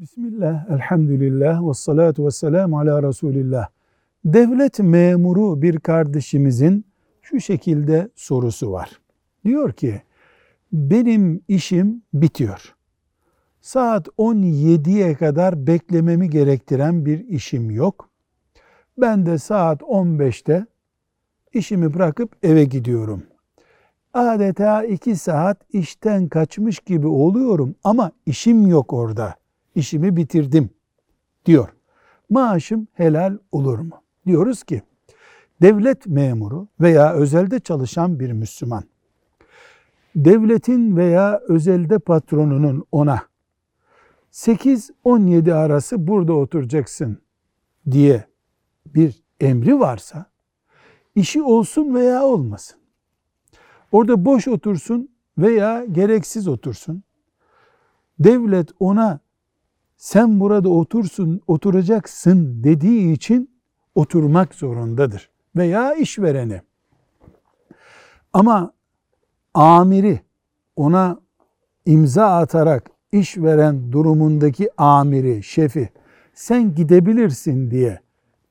Bismillah, elhamdülillah, ve salatu ve selamu ala Resulillah. Devlet memuru bir kardeşimizin şu şekilde sorusu var. Diyor ki, benim işim bitiyor. Saat 17'ye kadar beklememi gerektiren bir işim yok. Ben de saat 15'te işimi bırakıp eve gidiyorum. Adeta iki saat işten kaçmış gibi oluyorum ama işim yok orada. İşimi bitirdim diyor. Maaşım helal olur mu? Diyoruz ki devlet memuru veya özelde çalışan bir Müslüman devletin veya özelde patronunun ona 8-17 arası burada oturacaksın diye bir emri varsa işi olsun veya olmasın. Orada boş otursun veya gereksiz otursun. Devlet ona sen burada otursun, oturacaksın dediği için oturmak zorundadır. Veya işvereni. Ama amiri ona imza atarak işveren durumundaki amiri, şefi sen gidebilirsin diye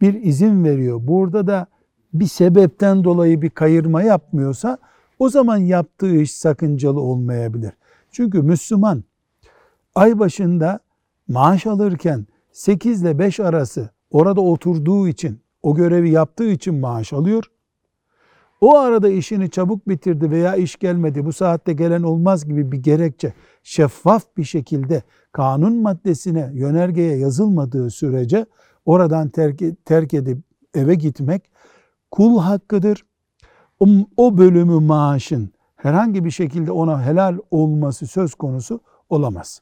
bir izin veriyor. Burada da bir sebepten dolayı bir kayırma yapmıyorsa o zaman yaptığı iş sakıncalı olmayabilir. Çünkü Müslüman ay başında maaş alırken 8 ile 5 arası orada oturduğu için, o görevi yaptığı için maaş alıyor. O arada işini çabuk bitirdi veya iş gelmedi, bu saatte gelen olmaz gibi bir gerekçe şeffaf bir şekilde kanun maddesine, yönergeye yazılmadığı sürece oradan terk, terk edip eve gitmek kul hakkıdır. O, o bölümü maaşın herhangi bir şekilde ona helal olması söz konusu olamaz.